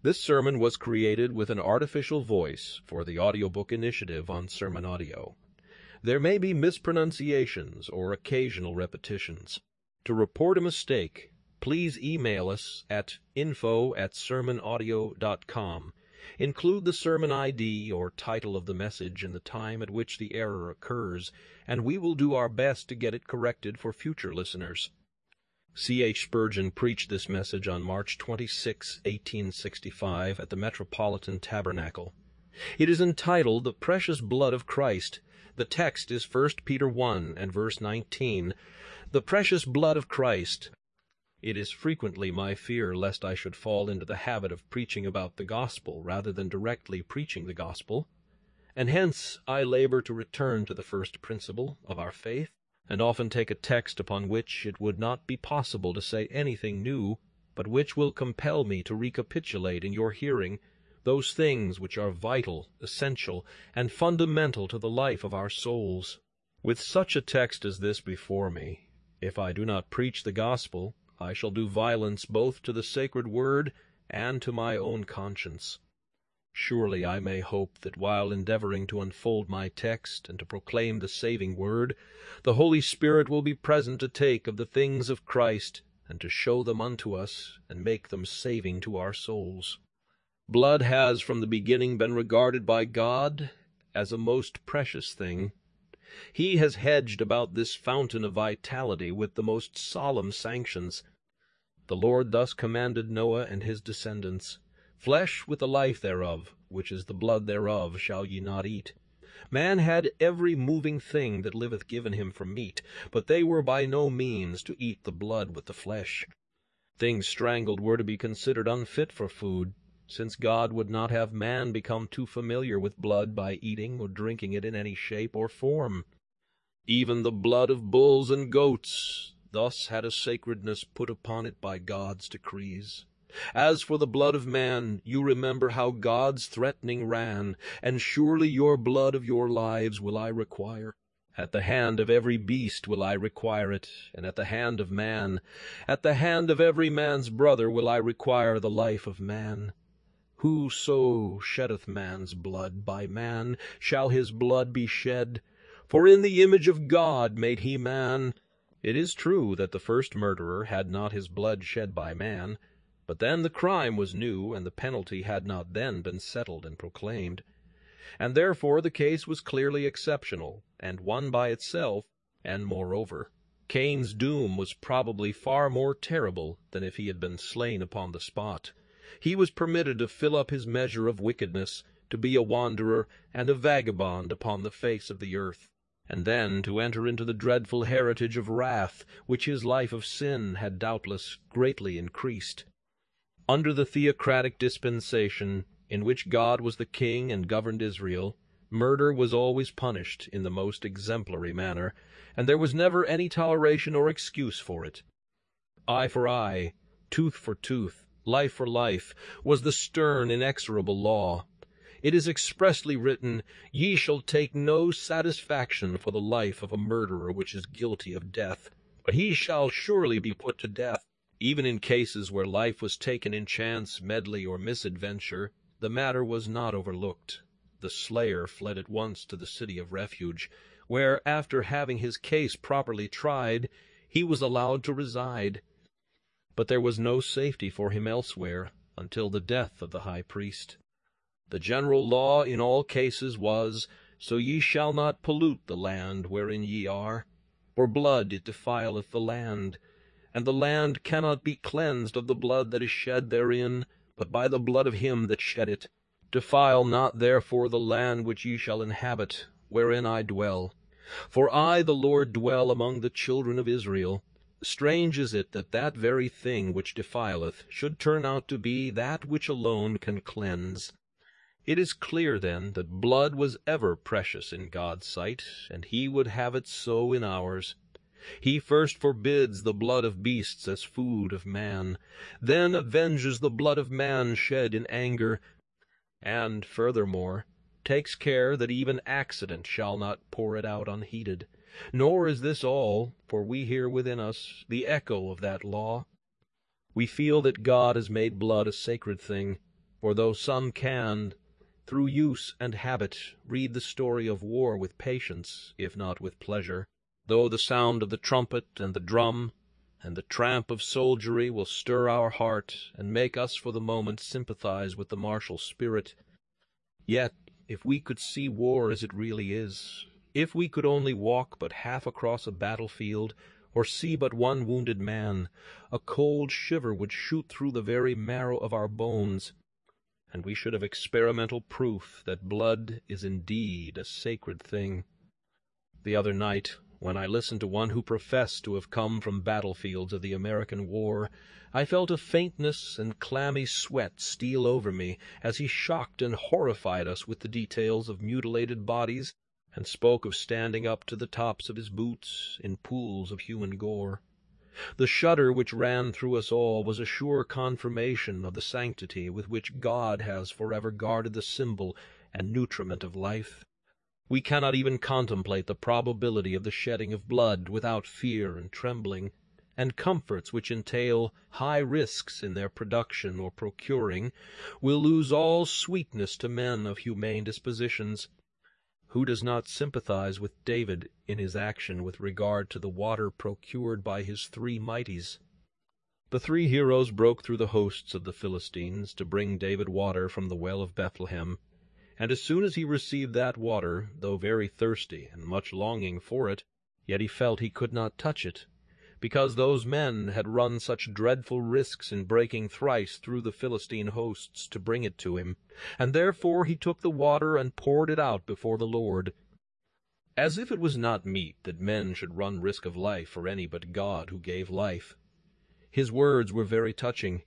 This sermon was created with an artificial voice for the audiobook initiative on Sermon Audio. There may be mispronunciations or occasional repetitions. To report a mistake, please email us at info at sermonaudio.com. Include the sermon ID or title of the message and the time at which the error occurs, and we will do our best to get it corrected for future listeners. C. H. Spurgeon preached this message on March 26, 1865, at the Metropolitan Tabernacle. It is entitled The Precious Blood of Christ. The text is 1 Peter 1 and verse 19. The precious blood of Christ. It is frequently my fear lest I should fall into the habit of preaching about the gospel rather than directly preaching the gospel, and hence I labor to return to the first principle of our faith and often take a text upon which it would not be possible to say anything new, but which will compel me to recapitulate in your hearing those things which are vital, essential, and fundamental to the life of our souls. With such a text as this before me, if I do not preach the gospel, I shall do violence both to the sacred word and to my own conscience. Surely I may hope that while endeavoring to unfold my text and to proclaim the saving word, the Holy Spirit will be present to take of the things of Christ and to show them unto us and make them saving to our souls. Blood has from the beginning been regarded by God as a most precious thing. He has hedged about this fountain of vitality with the most solemn sanctions. The Lord thus commanded Noah and his descendants. Flesh with the life thereof, which is the blood thereof, shall ye not eat. Man had every moving thing that liveth given him for meat, but they were by no means to eat the blood with the flesh. Things strangled were to be considered unfit for food, since God would not have man become too familiar with blood by eating or drinking it in any shape or form. Even the blood of bulls and goats thus had a sacredness put upon it by God's decrees. As for the blood of man, you remember how God's threatening ran, and surely your blood of your lives will I require. At the hand of every beast will I require it, and at the hand of man. At the hand of every man's brother will I require the life of man. Whoso sheddeth man's blood, by man shall his blood be shed. For in the image of God made he man. It is true that the first murderer had not his blood shed by man. But then the crime was new, and the penalty had not then been settled and proclaimed. And therefore the case was clearly exceptional, and one by itself, and moreover, Cain's doom was probably far more terrible than if he had been slain upon the spot. He was permitted to fill up his measure of wickedness, to be a wanderer and a vagabond upon the face of the earth, and then to enter into the dreadful heritage of wrath which his life of sin had doubtless greatly increased. Under the theocratic dispensation, in which God was the king and governed Israel, murder was always punished in the most exemplary manner, and there was never any toleration or excuse for it. Eye for eye, tooth for tooth, life for life, was the stern, inexorable law. It is expressly written, Ye shall take no satisfaction for the life of a murderer which is guilty of death, but he shall surely be put to death. Even in cases where life was taken in chance, medley, or misadventure, the matter was not overlooked. The slayer fled at once to the city of refuge, where, after having his case properly tried, he was allowed to reside. But there was no safety for him elsewhere until the death of the high priest. The general law in all cases was, So ye shall not pollute the land wherein ye are, for blood it defileth the land and the land cannot be cleansed of the blood that is shed therein, but by the blood of him that shed it. Defile not therefore the land which ye shall inhabit, wherein I dwell. For I the Lord dwell among the children of Israel. Strange is it that that very thing which defileth should turn out to be that which alone can cleanse. It is clear, then, that blood was ever precious in God's sight, and he would have it so in ours. He first forbids the blood of beasts as food of man, then avenges the blood of man shed in anger, and, furthermore, takes care that even accident shall not pour it out unheeded. Nor is this all, for we hear within us the echo of that law. We feel that God has made blood a sacred thing, For though some can, through use and habit, read the story of war with patience, if not with pleasure, though the sound of the trumpet and the drum and the tramp of soldiery will stir our heart and make us for the moment sympathize with the martial spirit, yet if we could see war as it really is, if we could only walk but half across a battlefield, or see but one wounded man, a cold shiver would shoot through the very marrow of our bones, and we should have experimental proof that blood is indeed a sacred thing. The other night, when I listened to one who professed to have come from battlefields of the American war, I felt a faintness and clammy sweat steal over me as he shocked and horrified us with the details of mutilated bodies and spoke of standing up to the tops of his boots in pools of human gore. The shudder which ran through us all was a sure confirmation of the sanctity with which God has forever guarded the symbol and nutriment of life. We cannot even contemplate the probability of the shedding of blood without fear and trembling, and comforts which entail high risks in their production or procuring will lose all sweetness to men of humane dispositions. Who does not sympathize with David in his action with regard to the water procured by his three mighties? The three heroes broke through the hosts of the Philistines to bring David water from the well of Bethlehem, and as soon as he received that water, though very thirsty and much longing for it, yet he felt he could not touch it because those men had run such dreadful risks in breaking thrice through the Philistine hosts to bring it to him, and therefore he took the water and poured it out before the Lord. As if it was not meet that men should run risk of life for any but God who gave life. His words were very touching.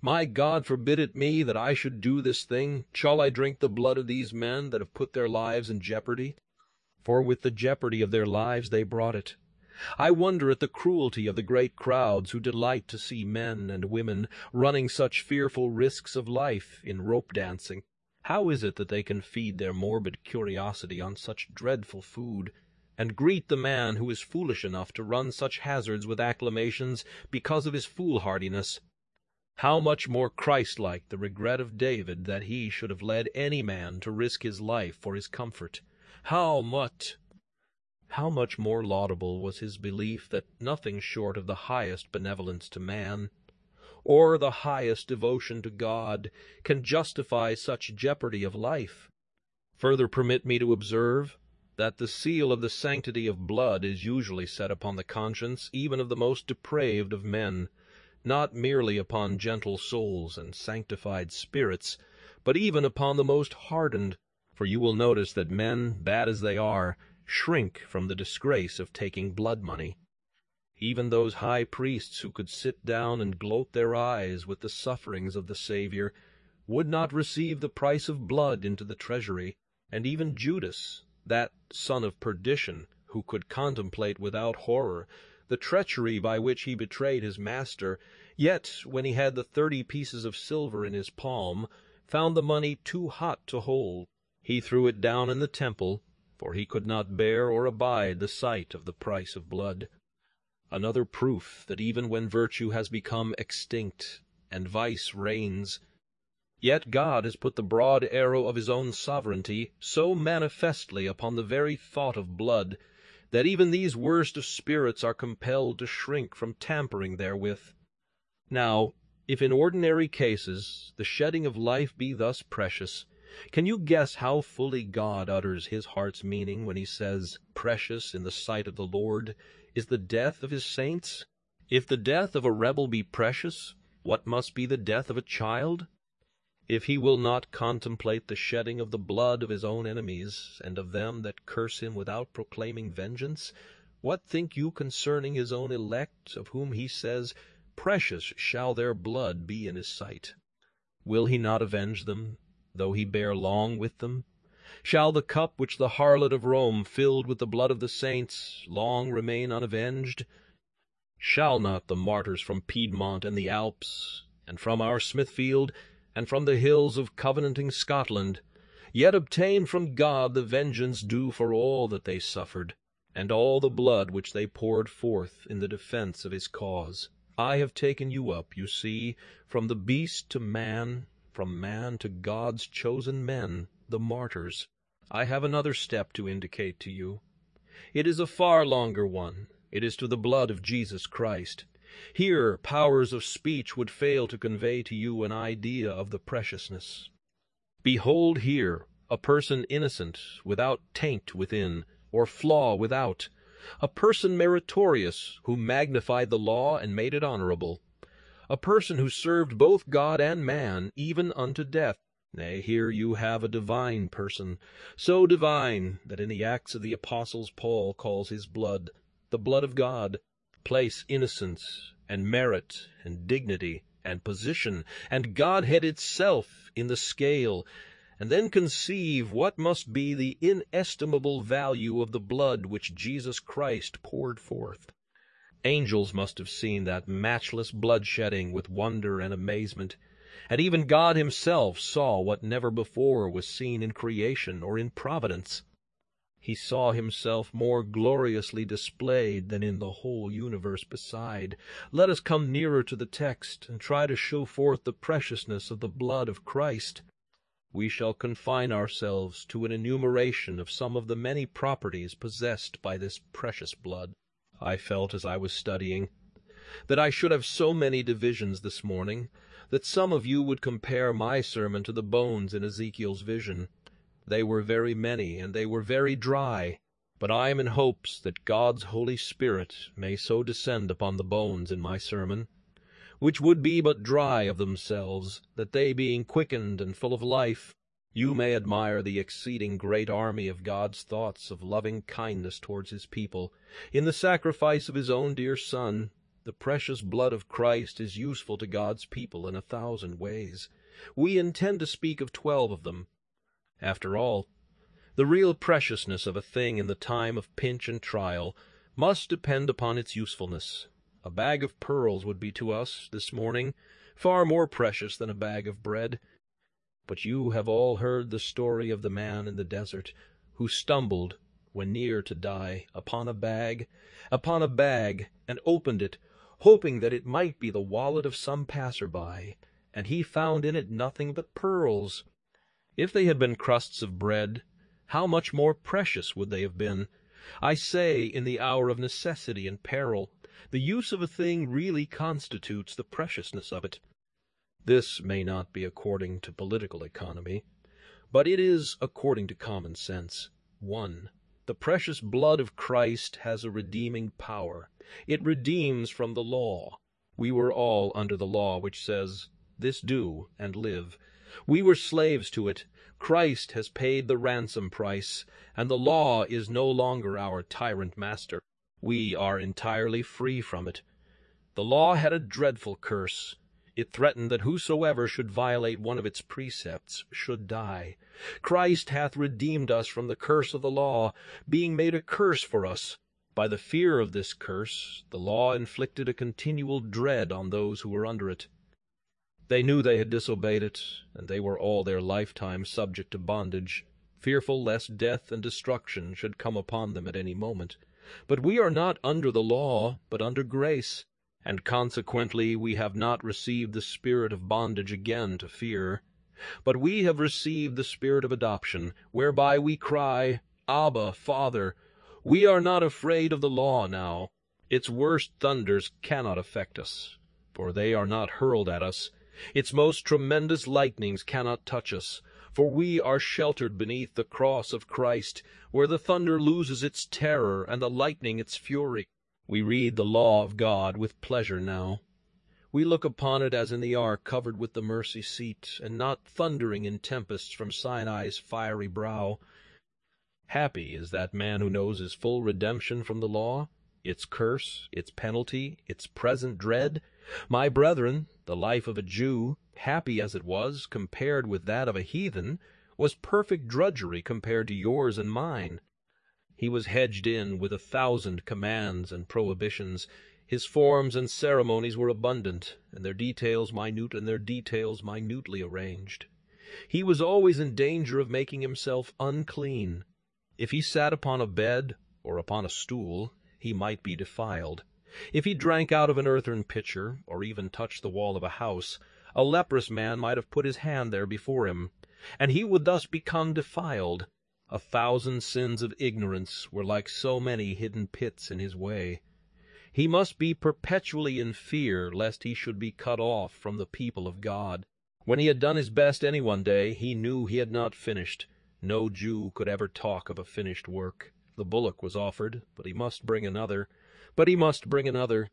My God forbid it me that I should do this thing. Shall I drink the blood of these men that have put their lives in jeopardy? For with the jeopardy of their lives they brought it. I wonder at the cruelty of the great crowds who delight to see men and women running such fearful risks of life in rope dancing. How is it that they can feed their morbid curiosity on such dreadful food, and greet the man who is foolish enough to run such hazards with acclamations because of his foolhardiness? How much more Christ-like the regret of David that he should have led any man to risk his life for his comfort. How much how much more laudable was his belief that nothing short of the highest benevolence to man, or the highest devotion to God, can justify such jeopardy of life. Further permit me to observe that the seal of the sanctity of blood is usually set upon the conscience even of the most depraved of men, not merely upon gentle souls and sanctified spirits, but even upon the most hardened, for you will notice that men, bad as they are, shrink from the disgrace of taking blood money. Even those high priests who could sit down and gloat their eyes with the sufferings of the Saviour would not receive the price of blood into the treasury, and even Judas, that son of perdition, who could contemplate without horror the treachery by which he betrayed his master, yet when he had the thirty pieces of silver in his palm, found the money too hot to hold. He threw it down in the temple for he could not bear or abide the sight of the price of blood. Another proof that even when virtue has become extinct and vice reigns, yet God has put the broad arrow of his own sovereignty so manifestly upon the very thought of blood, that even these worst of spirits are compelled to shrink from tampering therewith. Now, if in ordinary cases the shedding of life be thus precious, can you guess how fully God utters his heart's meaning when he says, Precious in the sight of the Lord is the death of his saints? If the death of a rebel be precious, what must be the death of a child? If he will not contemplate the shedding of the blood of his own enemies, and of them that curse him without proclaiming vengeance, what think you concerning his own elect, of whom he says, Precious shall their blood be in his sight? Will he not avenge them, though he bear long with them? Shall the cup which the harlot of Rome filled with the blood of the saints long remain unavenged? Shall not the martyrs from Piedmont and the Alps, and from our Smithfield, and from the hills of covenanting Scotland, yet obtain from God the vengeance due for all that they suffered, and all the blood which they poured forth in the defence of his cause? I have taken you up, you see, from the beast to man, from man to God's chosen men, the martyrs, I have another step to indicate to you. It is a far longer one. It is to the blood of Jesus Christ. Here powers of speech would fail to convey to you an idea of the preciousness. Behold here a person innocent, without taint within, or flaw without, a person meritorious, who magnified the law and made it honorable, a person who served both God and man, even unto death. Nay, here you have a divine person, so divine that in the Acts of the Apostles Paul calls his blood the blood of God. Place innocence and merit and dignity and position and Godhead itself in the scale, and then conceive what must be the inestimable value of the blood which Jesus Christ poured forth. Angels must have seen that matchless bloodshedding with wonder and amazement, and even God himself saw what never before was seen in creation or in providence. He saw himself more gloriously displayed than in the whole universe beside. Let us come nearer to the text and try to show forth the preciousness of the blood of Christ we shall confine ourselves to an enumeration of some of the many properties possessed by this precious blood. I felt as I was studying that I should have so many divisions this morning that some of you would compare my sermon to the bones in Ezekiel's vision. They were very many, and they were very dry, but I am in hopes that God's Holy Spirit may so descend upon the bones in my sermon which would be but dry of themselves, that they being quickened and full of life, you may admire the exceeding great army of God's thoughts of loving kindness towards his people, in the sacrifice of his own dear Son. The precious blood of Christ is useful to God's people in a thousand ways. We intend to speak of twelve of them. After all, the real preciousness of a thing in the time of pinch and trial must depend upon its usefulness. A bag of pearls would be to us, this morning, far more precious than a bag of bread. But you have all heard the story of the man in the desert, who stumbled, when near to die, upon a bag, upon a bag, and opened it, hoping that it might be the wallet of some passer-by, and he found in it nothing but pearls. If they had been crusts of bread, how much more precious would they have been! I say, in the hour of necessity and peril, the use of a thing really constitutes the preciousness of it. This may not be according to political economy, but it is according to common sense. 1. The precious blood of Christ has a redeeming power. It redeems from the law. We were all under the law which says, This do, and live. We were slaves to it. Christ has paid the ransom price, and the law is no longer our tyrant master. We are entirely free from it. The law had a dreadful curse. It threatened that whosoever should violate one of its precepts should die. Christ hath redeemed us from the curse of the law, being made a curse for us. By the fear of this curse, the law inflicted a continual dread on those who were under it. They knew they had disobeyed it, and they were all their lifetime subject to bondage, fearful lest death and destruction should come upon them at any moment. But we are not under the law, but under grace, and consequently we have not received the spirit of bondage again to fear. But we have received the spirit of adoption, whereby we cry, Abba, Father. We are not afraid of the law now. Its worst thunders cannot affect us, for they are not hurled at us. Its most tremendous lightnings cannot touch us, for we are sheltered beneath the cross of Christ, where the thunder loses its terror and the lightning its fury. We read the law of God with pleasure now. We look upon it as in the ark covered with the mercy seat, and not thundering in tempests from Sinai's fiery brow. Happy is that man who knows his full redemption from the law, its curse, its penalty, its present dread. My brethren, the life of a Jew, happy as it was compared with that of a heathen, was perfect drudgery compared to yours and mine. He was hedged in with a thousand commands and prohibitions. His forms and ceremonies were abundant, and their details minute and their details minutely arranged. He was always in danger of making himself unclean. If he sat upon a bed or upon a stool, he might be defiled. If he drank out of an earthen pitcher, or even touched the wall of a house, A leprous man might have put his hand there before him, and he would thus become defiled. A thousand sins of ignorance were like so many hidden pits in his way. He must be perpetually in fear lest he should be cut off from the people of God. When he had done his best any one day, he knew he had not finished. No Jew could ever talk of a finished work. The bullock was offered, but he must bring another. But he must bring another.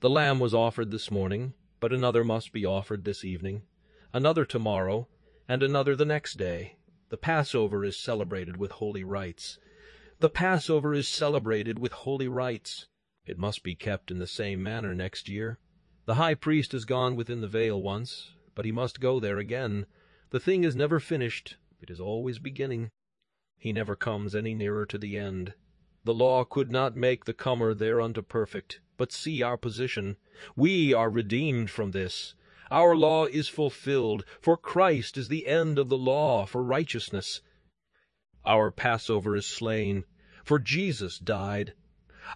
The lamb was offered this morning, but another must be offered this evening, another tomorrow, and another the next day. The Passover is celebrated with holy rites. The Passover is celebrated with holy rites. It must be kept in the same manner next year. The high priest has gone within the veil once, but he must go there again. The thing is never finished, it is always beginning. He never comes any nearer to the end. The law could not make the comer thereunto perfect. But see our position. We are redeemed from this. Our law is fulfilled, for Christ is the end of the law for righteousness. Our Passover is slain, for Jesus died.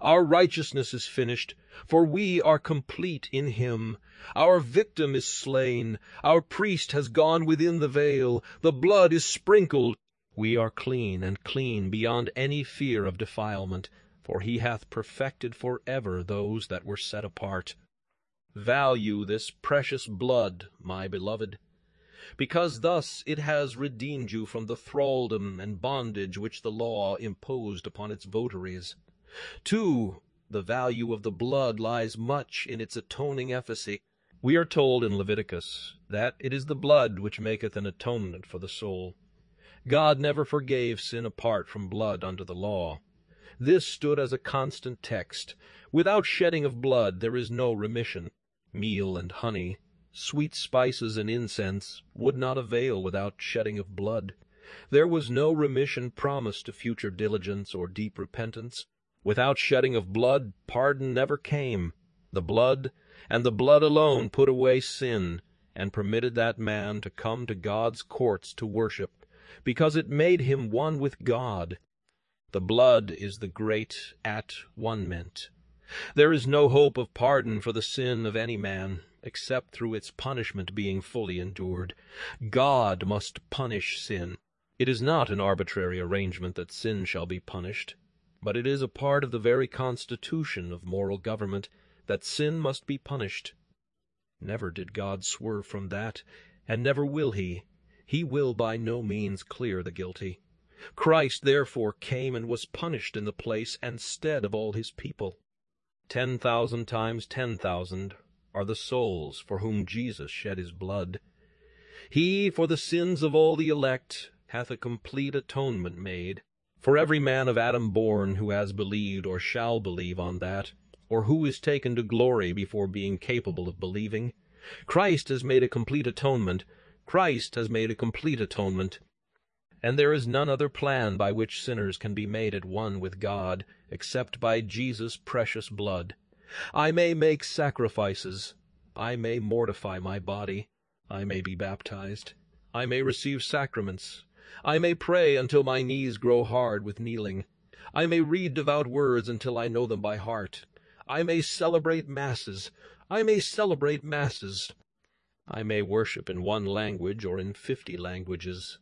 Our righteousness is finished, for we are complete in him. Our victim is slain, our priest has gone within the veil, the blood is sprinkled, we are clean and clean beyond any fear of defilement, for he hath perfected for ever those that were set apart. Value this precious blood, my beloved, because thus it has redeemed you from the thraldom and bondage which the law imposed upon its votaries. 2. The value of the blood lies much in its atoning efficacy. We are told in Leviticus that it is the blood which maketh an atonement for the soul. God never forgave sin apart from blood under the law. This stood as a constant text. Without shedding of blood there is no remission. Meal and honey, sweet spices and incense, would not avail without shedding of blood. There was no remission promised to future diligence or deep repentance. Without shedding of blood pardon never came. The blood, and the blood alone, put away sin, and permitted that man to come to God's courts to worship because it made him one with God. The blood is the great at one ment. There is no hope of pardon for the sin of any man, except through its punishment being fully endured. God must punish sin. It is not an arbitrary arrangement that sin shall be punished, but it is a part of the very constitution of moral government that sin must be punished. Never did God swerve from that, and never will he he will by no means clear the guilty. Christ therefore came and was punished in the place and stead of all his people. Ten thousand times ten thousand are the souls for whom Jesus shed his blood. He, for the sins of all the elect, hath a complete atonement made. For every man of Adam born who has believed or shall believe on that, or who is taken to glory before being capable of believing, Christ has made a complete atonement, Christ has made a complete atonement, and there is none other plan by which sinners can be made at one with God except by Jesus' precious blood. I may make sacrifices, I may mortify my body, I may be baptized, I may receive sacraments, I may pray until my knees grow hard with kneeling, I may read devout words until I know them by heart, I may celebrate masses, I may celebrate masses, I may worship in one language or in fifty languages,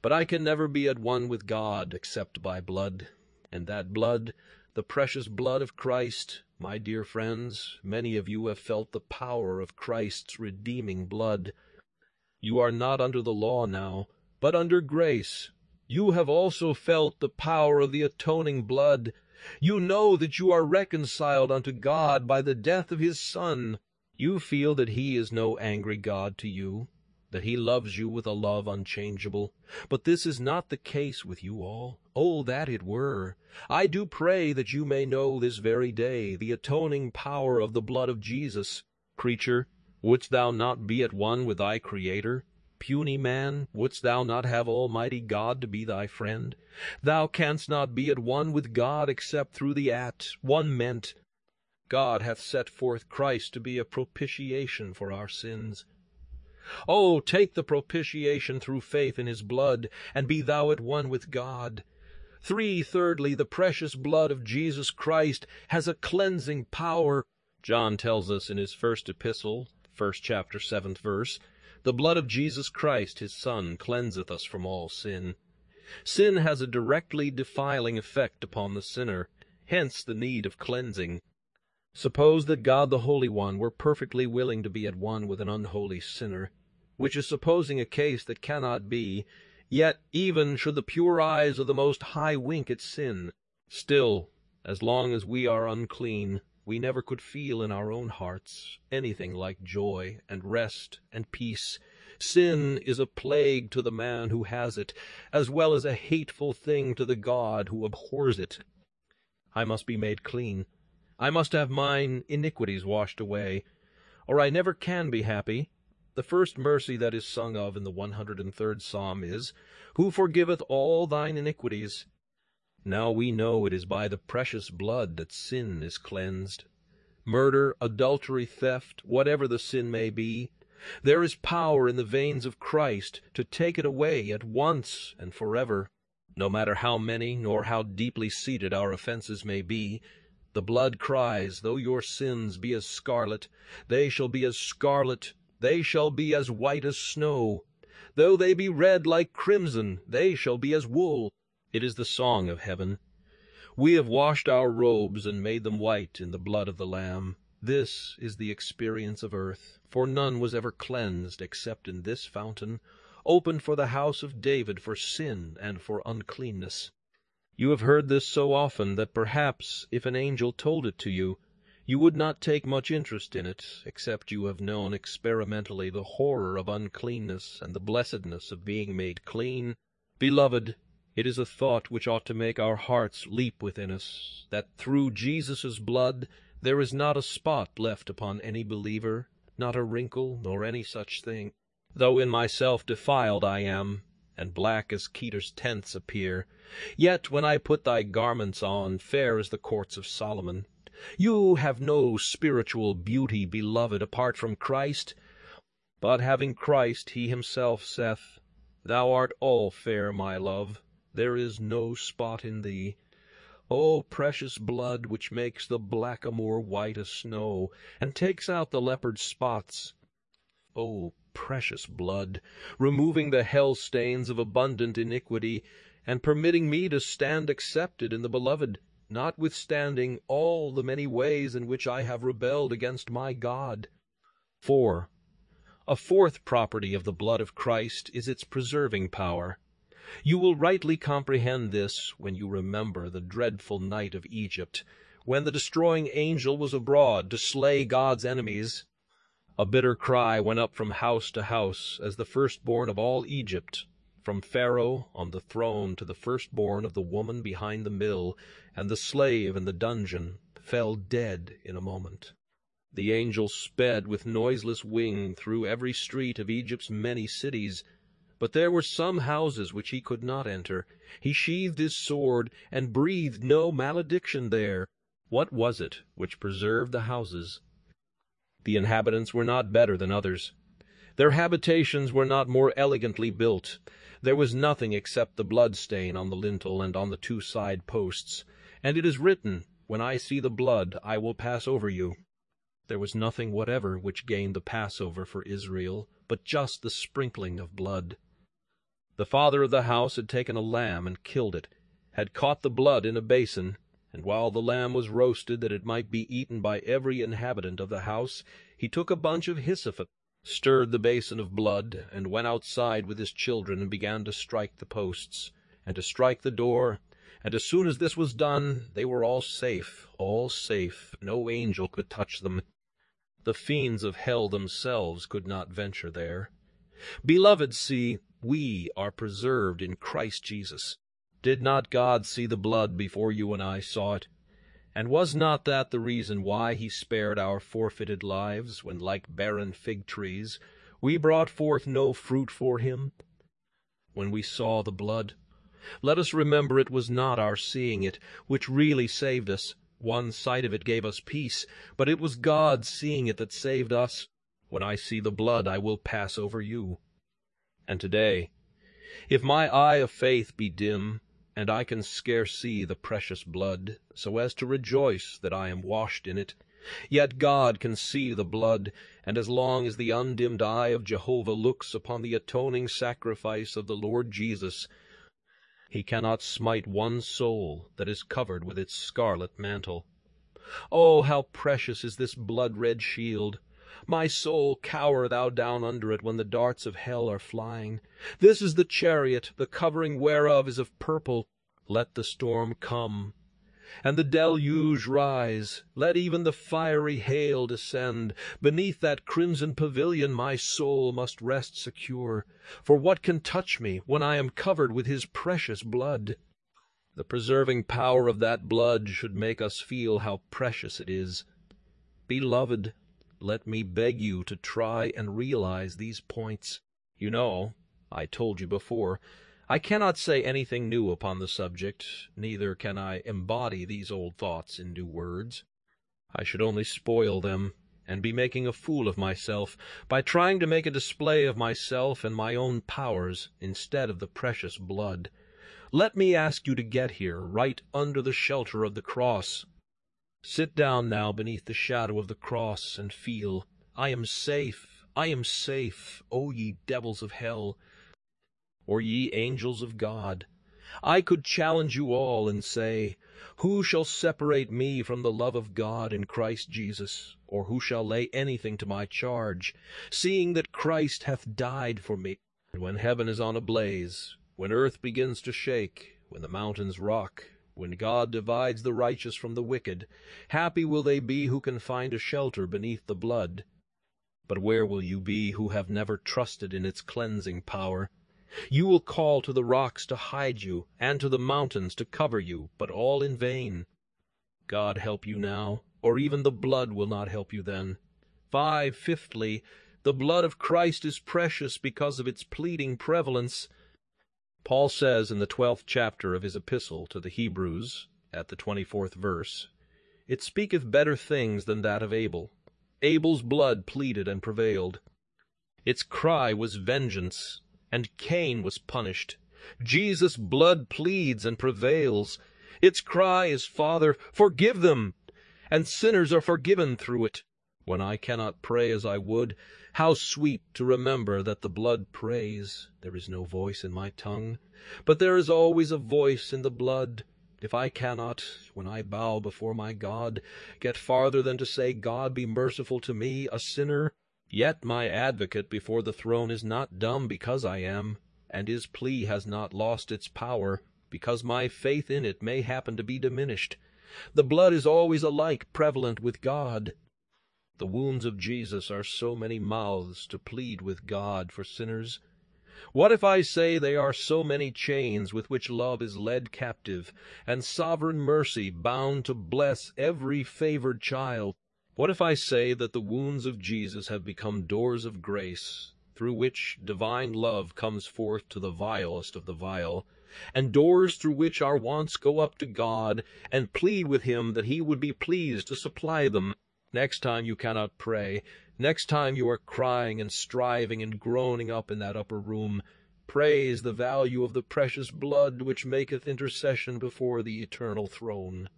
but I can never be at one with God except by blood, and that blood, the precious blood of Christ, my dear friends, many of you have felt the power of Christ's redeeming blood. You are not under the law now, but under grace. You have also felt the power of the atoning blood. You know that you are reconciled unto God by the death of his Son. You feel that he is no angry God to you, that he loves you with a love unchangeable. But this is not the case with you all. Oh, that it were! I do pray that you may know this very day the atoning power of the blood of Jesus. Creature, wouldst thou not be at one with thy Creator? Puny man, wouldst thou not have Almighty God to be thy friend? Thou canst not be at one with God except through the at one ment God hath set forth Christ to be a propitiation for our sins. Oh, take the propitiation through faith in his blood, and be thou at one with God. Three, thirdly, the precious blood of Jesus Christ has a cleansing power. John tells us in his first epistle, first chapter, seventh verse, the blood of Jesus Christ, his Son, cleanseth us from all sin. Sin has a directly defiling effect upon the sinner, hence the need of cleansing. Suppose that God the Holy One were perfectly willing to be at one with an unholy sinner, which is supposing a case that cannot be, yet even should the pure eyes of the Most High wink at sin, still, as long as we are unclean, we never could feel in our own hearts anything like joy and rest and peace. Sin is a plague to the man who has it, as well as a hateful thing to the God who abhors it. I must be made clean. I must have mine iniquities washed away, or I never can be happy. The first mercy that is sung of in the 103rd Psalm is, Who forgiveth all thine iniquities. Now we know it is by the precious blood that sin is cleansed. Murder, adultery, theft, whatever the sin may be, there is power in the veins of Christ to take it away at once and forever. No matter how many nor how deeply seated our offenses may be, the blood cries, Though your sins be as scarlet, they shall be as scarlet, they shall be as white as snow. Though they be red like crimson, they shall be as wool. It is the song of heaven. We have washed our robes and made them white in the blood of the Lamb. This is the experience of earth, for none was ever cleansed except in this fountain, opened for the house of David for sin and for uncleanness. You have heard this so often that perhaps if an angel told it to you, you would not take much interest in it, except you have known experimentally the horror of uncleanness and the blessedness of being made clean. Beloved, it is a thought which ought to make our hearts leap within us, that through Jesus' blood there is not a spot left upon any believer, not a wrinkle, nor any such thing. Though in myself defiled I am, and black as Kedar's tents appear, yet when I put thy garments on, fair as the courts of Solomon. You have no spiritual beauty, beloved, apart from Christ, but having Christ, he himself saith, Thou art all fair, my love, there is no spot in thee. O precious blood, which makes the blackamoor white as snow, and takes out the leopard's spots. O precious blood, removing the hell stains of abundant iniquity, and permitting me to stand accepted in the beloved, notwithstanding all the many ways in which I have rebelled against my God. 4. A fourth property of the blood of Christ is its preserving power. You will rightly comprehend this when you remember the dreadful night of Egypt, when the destroying angel was abroad to slay God's enemies. A bitter cry went up from house to house as the firstborn of all Egypt, from Pharaoh on the throne to the firstborn of the woman behind the mill and the slave in the dungeon, fell dead in a moment. The angel sped with noiseless wing through every street of Egypt's many cities, but there were some houses which he could not enter. He sheathed his sword, and breathed no malediction there. What was it which preserved the houses? The inhabitants were not better than others. Their habitations were not more elegantly built. There was nothing except the blood stain on the lintel and on the two side posts. And it is written, When I see the blood, I will pass over you. There was nothing whatever which gained the Passover for Israel, but just the sprinkling of blood. The father of the house had taken a lamb and killed it, had caught the blood in a basin, and while the lamb was roasted that it might be eaten by every inhabitant of the house, he took a bunch of hyssop, stirred the basin of blood, and went outside with his children and began to strike the posts, and to strike the door, and as soon as this was done, they were all safe, all safe, no angel could touch them. The fiends of hell themselves could not venture there. Beloved, see, we are preserved in Christ Jesus. Did not God see the blood before you and I saw it? And was not that the reason why he spared our forfeited lives, when, like barren fig trees, we brought forth no fruit for him? When we saw the blood, let us remember it was not our seeing it which really saved us. One sight of it gave us peace, but it was God seeing it that saved us. When I see the blood, I will pass over you and today. If my eye of faith be dim, and I can scarce see the precious blood, so as to rejoice that I am washed in it, Yet God can see the blood, and as long as the undimmed eye of Jehovah looks upon the atoning sacrifice of the Lord Jesus, he cannot smite one soul that is covered with its scarlet mantle. Oh, how precious is this blood-red shield! My soul, cower thou down under it when the darts of hell are flying. This is the chariot, the covering whereof is of purple. Let the storm come, and the deluge rise, let even the fiery hail descend. Beneath that crimson pavilion my soul must rest secure. For what can touch me when I am covered with his precious blood? The preserving power of that blood should make us feel how precious it is. Beloved, let me beg you to try and realize these points. You know, I told you before, I cannot say anything new upon the subject, neither can I embody these old thoughts in new words. I should only spoil them, and be making a fool of myself by trying to make a display of myself and my own powers instead of the precious blood. Let me ask you to get here, right under the shelter of the cross. Sit down now beneath the shadow of the cross, and feel, I am safe, I am safe, O ye devils of hell, or ye angels of God. I could challenge you all and say, Who shall separate me from the love of God in Christ Jesus? Or who shall lay anything to my charge, seeing that Christ hath died for me? And when heaven is on a blaze, when earth begins to shake, when the mountains rock, when God divides the righteous from the wicked, happy will they be who can find a shelter beneath the blood. But where will you be who have never trusted in its cleansing power? You will call to the rocks to hide you, and to the mountains to cover you, but all in vain. God help you now, or even the blood will not help you then. Five, fifthly, the blood of Christ is precious because of its pleading prevalence. Paul says in the twelfth chapter of his epistle to the Hebrews, at the twenty-fourth verse, It speaketh better things than that of Abel. Abel's blood pleaded and prevailed. Its cry was vengeance, and Cain was punished. Jesus' blood pleads and prevails. Its cry is, Father, forgive them, and sinners are forgiven through it. When I cannot pray as I would, how sweet to remember that the blood prays. There is no voice in my tongue, but there is always a voice in the blood. If I cannot, when I bow before my God, get farther than to say, God be merciful to me, a sinner, yet my advocate before the throne is not dumb because I am, and his plea has not lost its power, because my faith in it may happen to be diminished. The blood is always alike prevalent with God. The wounds of Jesus are so many mouths to plead with God for sinners. What if I say they are so many chains with which love is led captive, and sovereign mercy bound to bless every favored child? What if I say that the wounds of Jesus have become doors of grace, through which divine love comes forth to the vilest of the vile, and doors through which our wants go up to God, and plead with him that he would be pleased to supply them? Next time you cannot pray, next time you are crying and striving and groaning up in that upper room, praise the value of the precious blood which maketh intercession before the eternal throne.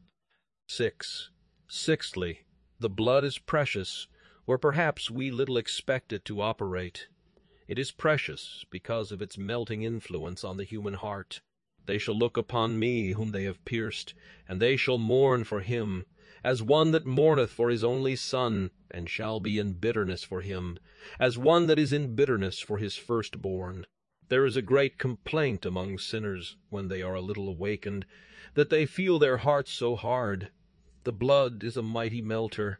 6. Sixthly, the blood is precious, where perhaps we little expect it to operate. It is precious because of its melting influence on the human heart. They shall look upon me whom they have pierced, and they shall mourn for him as one that mourneth for his only son, and shall be in bitterness for him, as one that is in bitterness for his firstborn. There is a great complaint among sinners, when they are a little awakened, that they feel their hearts so hard. The blood is a mighty melter.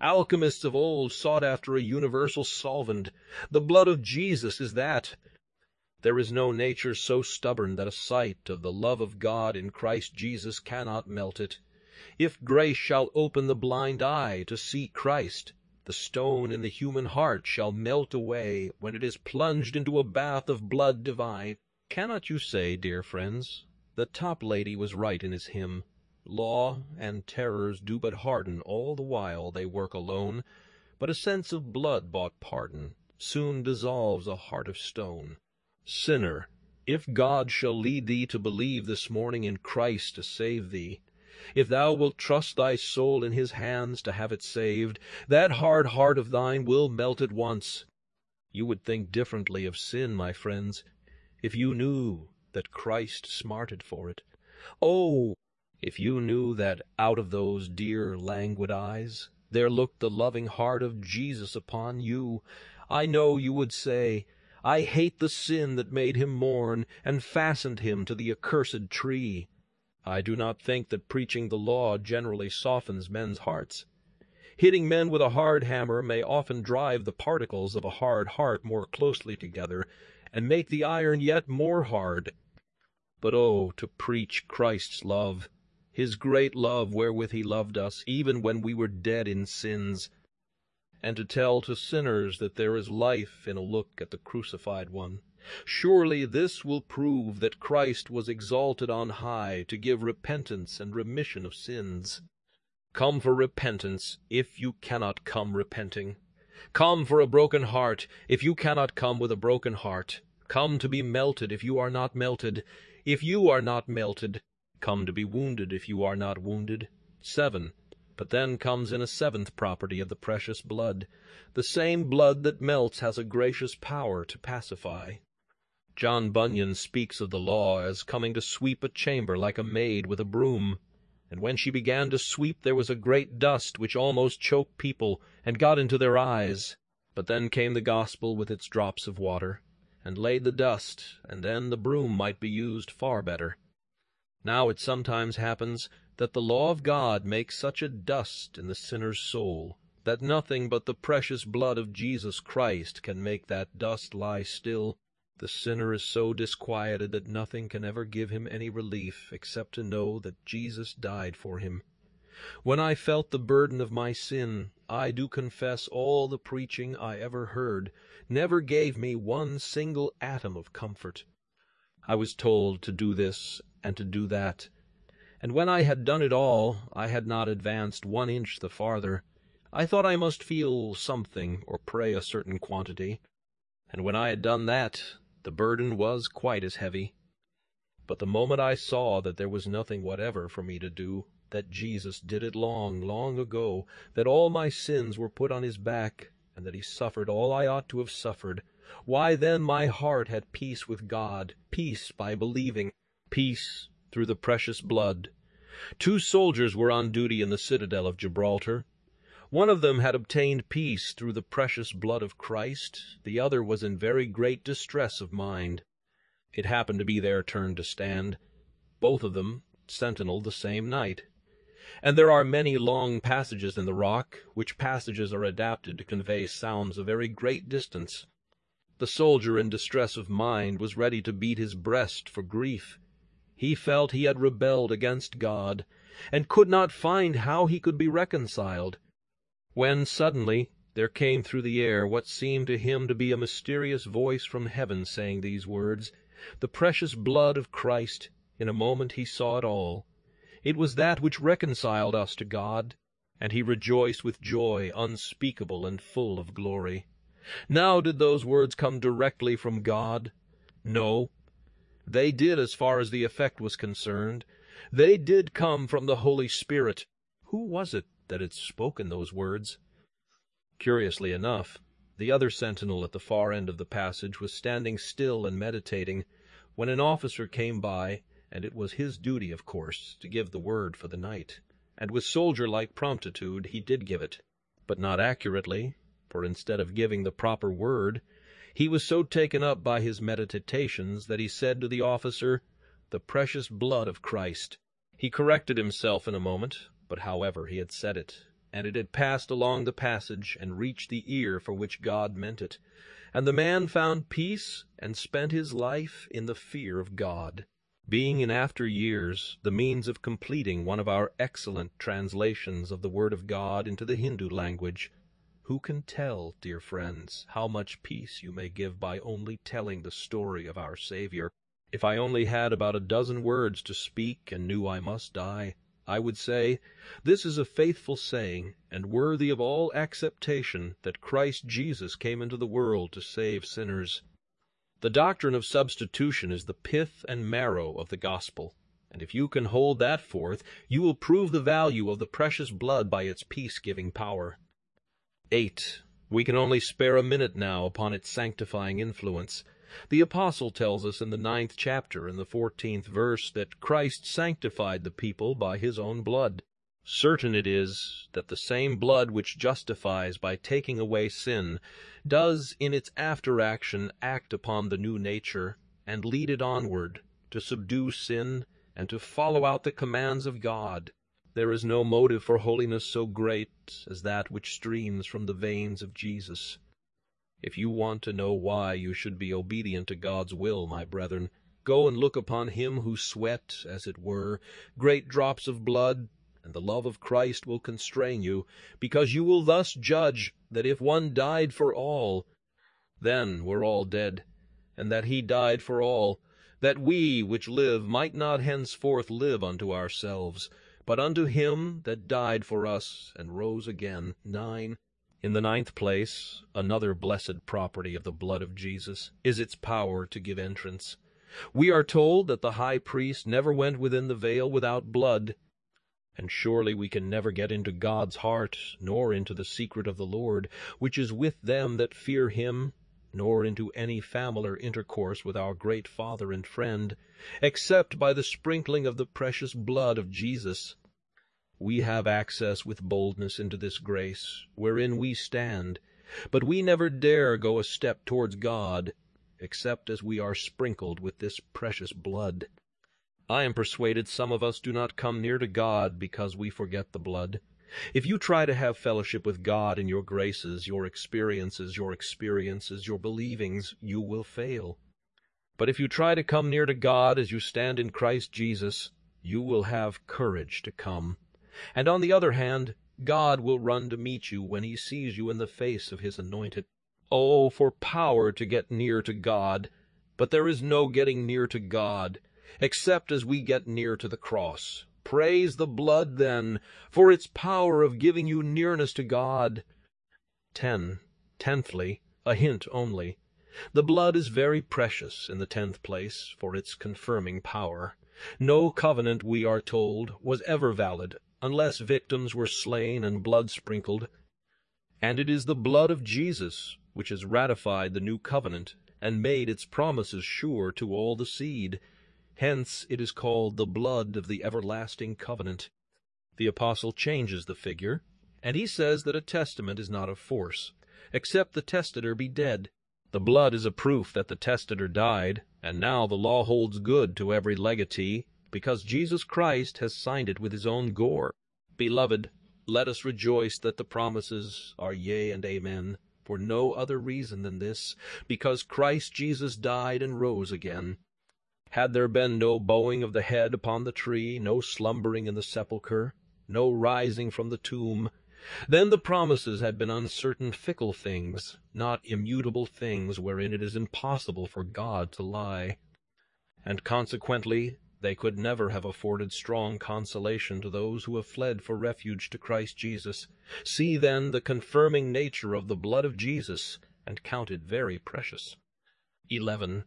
Alchemists of old sought after a universal solvent. The blood of Jesus is that. There is no nature so stubborn that a sight of the love of God in Christ Jesus cannot melt it. If grace shall open the blind eye to see Christ, the stone in the human heart shall melt away when it is plunged into a bath of blood divine. Cannot you say, dear friends, the Toplady was right in his hymn, Law and terrors do but harden all the while they work alone, but a sense of blood-bought pardon soon dissolves a heart of stone. Sinner, if God shall lead thee to believe this morning in Christ to save thee, if thou wilt trust thy soul in his hands to have it saved, that hard heart of thine will melt at once. You would think differently of sin, my friends, if you knew that Christ smarted for it. Oh, if you knew that out of those dear languid eyes there looked the loving heart of Jesus upon you, I know you would say, I hate the sin that made him mourn and fastened him to the accursed tree. I do not think that preaching the law generally softens men's hearts. Hitting men with a hard hammer may often drive the particles of a hard heart more closely together, and make the iron yet more hard. But oh, to preach Christ's love, his great love wherewith he loved us, even when we were dead in sins! and to tell to sinners that there is life in a look at the crucified one. Surely this will prove that Christ was exalted on high to give repentance and remission of sins. Come for repentance, if you cannot come repenting. Come for a broken heart, if you cannot come with a broken heart. Come to be melted, if you are not melted. If you are not melted, come to be wounded, if you are not wounded. 7. But then comes in a seventh property of the precious blood. The same blood that melts has a gracious power to pacify. John Bunyan speaks of the law as coming to sweep a chamber like a maid with a broom. And when she began to sweep there was a great dust which almost choked people and got into their eyes. But then came the gospel with its drops of water, and laid the dust, and then the broom might be used far better. Now it sometimes happens that the law of God makes such a dust in the sinner's soul that nothing but the precious blood of Jesus Christ can make that dust lie still. The sinner is so disquieted that nothing can ever give him any relief except to know that Jesus died for him. When I felt the burden of my sin, I do confess all the preaching I ever heard never gave me one single atom of comfort. I was told to do this and to do that, and when I had done it all I had not advanced one inch the farther. I thought I must feel something or pray a certain quantity, and when I had done that the burden was quite as heavy. But the moment I saw that there was nothing whatever for me to do, that Jesus did it long, long ago, that all my sins were put on his back, and that he suffered all I ought to have suffered, why then my heart had peace with God, peace by believing, peace through the precious blood. Two soldiers were on duty in the citadel of Gibraltar. One of them had obtained peace through the precious blood of Christ, the other was in very great distress of mind. It happened to be their turn to stand. Both of them sentinel the same night. And there are many long passages in the rock, which passages are adapted to convey sounds a very great distance. The soldier in distress of mind was ready to beat his breast for grief. He felt he had rebelled against God, and could not find how he could be reconciled, when suddenly there came through the air what seemed to him to be a mysterious voice from heaven saying these words, The precious blood of Christ. In a moment he saw it all. It was that which reconciled us to God, and he rejoiced with joy unspeakable and full of glory. Now did those words come directly from God? No, they did as far as the effect was concerned. They did come from the Holy Spirit. Who was it that had spoken those words? Curiously enough, the other sentinel at the far end of the passage was standing still and meditating, when an officer came by, and it was his duty, of course, to give the word for the night. And with soldier-like promptitude he did give it, but not accurately, for instead of giving the proper word, he was so taken up by his meditations that he said to the officer, "The precious blood of Christ." He corrected himself in a moment, but however he had said it, and it had passed along the passage and reached the ear for which God meant it, and the man found peace and spent his life in the fear of God, being in after years the means of completing one of our excellent translations of the Word of God into the Hindu language. Who can tell, dear friends, how much peace you may give by only telling the story of our Saviour? If I only had about a dozen words to speak and knew I must die, I would say, This is a faithful saying, and worthy of all acceptation, that Christ Jesus came into the world to save sinners. The doctrine of substitution is the pith and marrow of the gospel and if you can hold that forth, you will prove the value of the precious blood by its peace-giving power. 8. We can only spare a minute now upon its sanctifying influence. The apostle tells us in the ninth chapter, in the fourteenth verse, that Christ sanctified the people by his own blood. Certain it is that the same blood which justifies by taking away sin does in its after action act upon the new nature and lead it onward to subdue sin and to follow out the commands of God. There is no motive for holiness so great as that which streams from the veins of Jesus. If you want to know why you should be obedient to God's will, my brethren, go and look upon him who sweat, as it were, great drops of blood and the love of Christ will constrain you, because you will thus judge that if one died for all, then we're all dead, and that he died for all, that we which live might not henceforth live unto ourselves, but unto him that died for us and rose again. 9. In the ninth place, another blessed property of the blood of Jesus is its power to give entrance. We are told that the high priest never went within the veil without blood, and surely we can never get into God's heart, nor into the secret of the Lord, which is with them that fear him, nor into any familiar intercourse with our great Father and Friend, except by the sprinkling of the precious blood of Jesus. We have access with boldness into this grace, wherein we stand, but we never dare go a step towards God, except as we are sprinkled with this precious blood. I am persuaded some of us do not come near to God because we forget the blood. If you try to have fellowship with God in your graces, your experiences, your experiences, your believings, you will fail. But if you try to come near to God as you stand in Christ Jesus, you will have courage to come. And on the other hand, God will run to meet you when he sees you in the face of his anointed. Oh, for power to get near to God! But there is no getting near to God except as we get near to the cross. Praise the blood, then, for its power of giving you nearness to God. 10. Tenthly, a hint only. The blood is very precious, in the tenth place, for its confirming power. No covenant, we are told, was ever valid unless victims were slain and blood sprinkled. And it is the blood of Jesus which has ratified the new covenant and made its promises sure to all the seed. Hence it is called the blood of the everlasting covenant. The apostle changes the figure, and he says that a testament is not of force, except the testator be dead. The blood is a proof that the testator died, and now the law holds good to every legatee, because Jesus Christ has signed it with his own gore. Beloved, let us rejoice that the promises are yea and amen, for no other reason than this, because Christ Jesus died and rose again. Had there been no bowing of the head upon the tree, no slumbering in the sepulchre, no rising from the tomb, then the promises had been uncertain fickle things, not immutable things wherein it is impossible for God to lie. And consequently they could never have afforded strong consolation to those who have fled for refuge to Christ Jesus. See then the confirming nature of the blood of Jesus, and count it very precious. 11.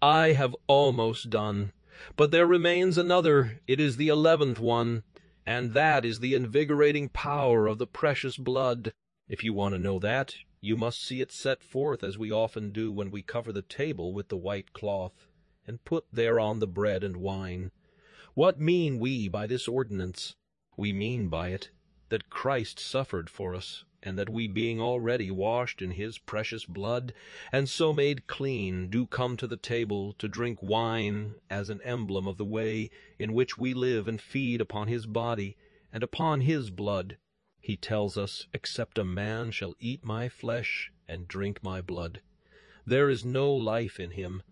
I have almost done, but there remains another, it is the eleventh one, and that is the invigorating power of the precious blood. If you want to know that, you must see it set forth as we often do when we cover the table with the white cloth, and put thereon the bread and wine. What mean we by this ordinance? We mean by it that Christ suffered for us, and that we being already washed in his precious blood, and so made clean, do come to the table to drink wine as an emblem of the way in which we live and feed upon his body and upon his blood. He tells us, Except a man shall eat my flesh and drink my blood, there is no life in him.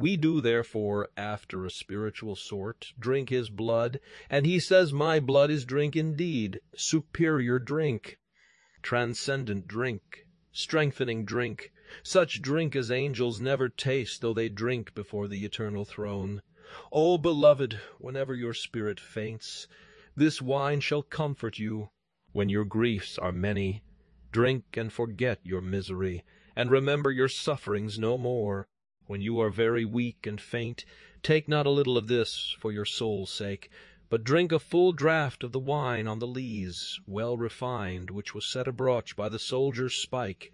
We do therefore, after a spiritual sort, drink his blood, and he says my blood is drink indeed, superior drink transcendent drink, strengthening drink, such drink as angels never taste though they drink before the eternal throne. O beloved, whenever your spirit faints, this wine shall comfort you. When your griefs are many, drink and forget your misery, and remember your sufferings no more. When you are very weak and faint, take not a little of this for your soul's sake, but drink a full draught of the wine on the lees, well refined, which was set abroach by the soldier's spike,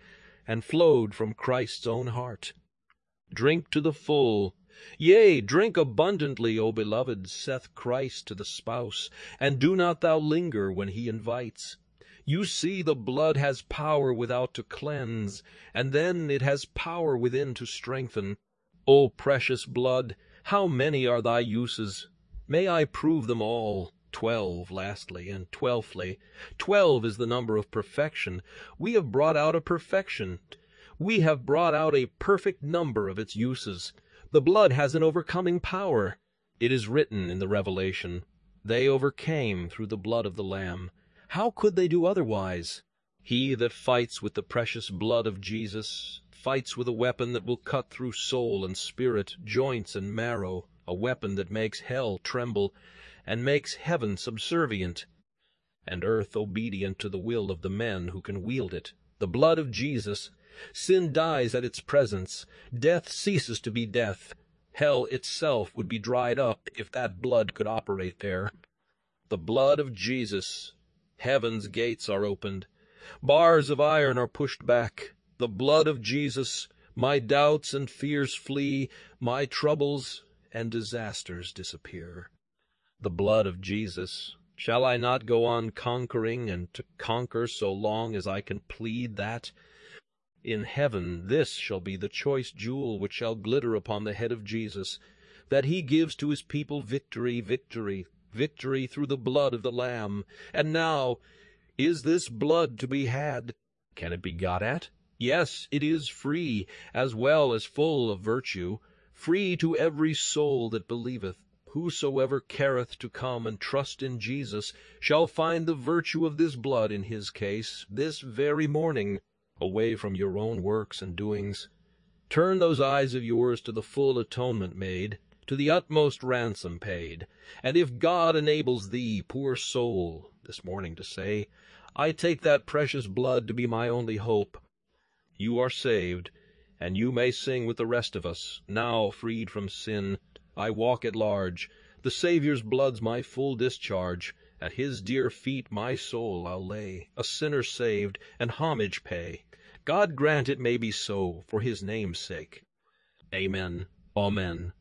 and flowed from Christ's own heart. Drink to the full, yea, drink abundantly, O beloved, saith Christ to the spouse, and do not thou linger when he invites. You see the blood has power without to cleanse, and then it has power within to strengthen. O precious blood, how many are thy uses! May I prove them all. Twelve, lastly, and twelfthly. Twelve is the number of perfection. We have brought out a perfection. We have brought out a perfect number of its uses. The blood has an overcoming power. It is written in the Revelation, They overcame through the blood of the Lamb. How could they do otherwise? He that fights with the precious blood of Jesus fights with a weapon that will cut through soul and spirit, joints and marrow, a weapon that makes hell tremble, and makes heaven subservient, and earth obedient to the will of the men who can wield it. The blood of Jesus. Sin dies at its presence. Death ceases to be death. Hell itself would be dried up if that blood could operate there. The blood of Jesus. Heaven's gates are opened. Bars of iron are pushed back. The blood of Jesus. My doubts and fears flee. My troubles and disasters disappear. The blood of Jesus. Shall I not go on conquering and to conquer so long as I can plead that? In heaven this shall be the choice jewel which shall glitter upon the head of Jesus, that he gives to his people victory, victory, victory through the blood of the Lamb. And now, is this blood to be had? Can it be got at? Yes, it is free, as well as full of virtue free to every soul that believeth. Whosoever careth to come and trust in Jesus shall find the virtue of this blood in his case this very morning, away from your own works and doings. Turn those eyes of yours to the full atonement made, to the utmost ransom paid, and if God enables thee, poor soul, this morning to say, I take that precious blood to be my only hope, you are saved and you may sing with the rest of us, now freed from sin, I walk at large, the Saviour's blood's my full discharge, at his dear feet my soul I'll lay, a sinner saved, and homage pay. God grant it may be so, for his name's sake. Amen. Amen.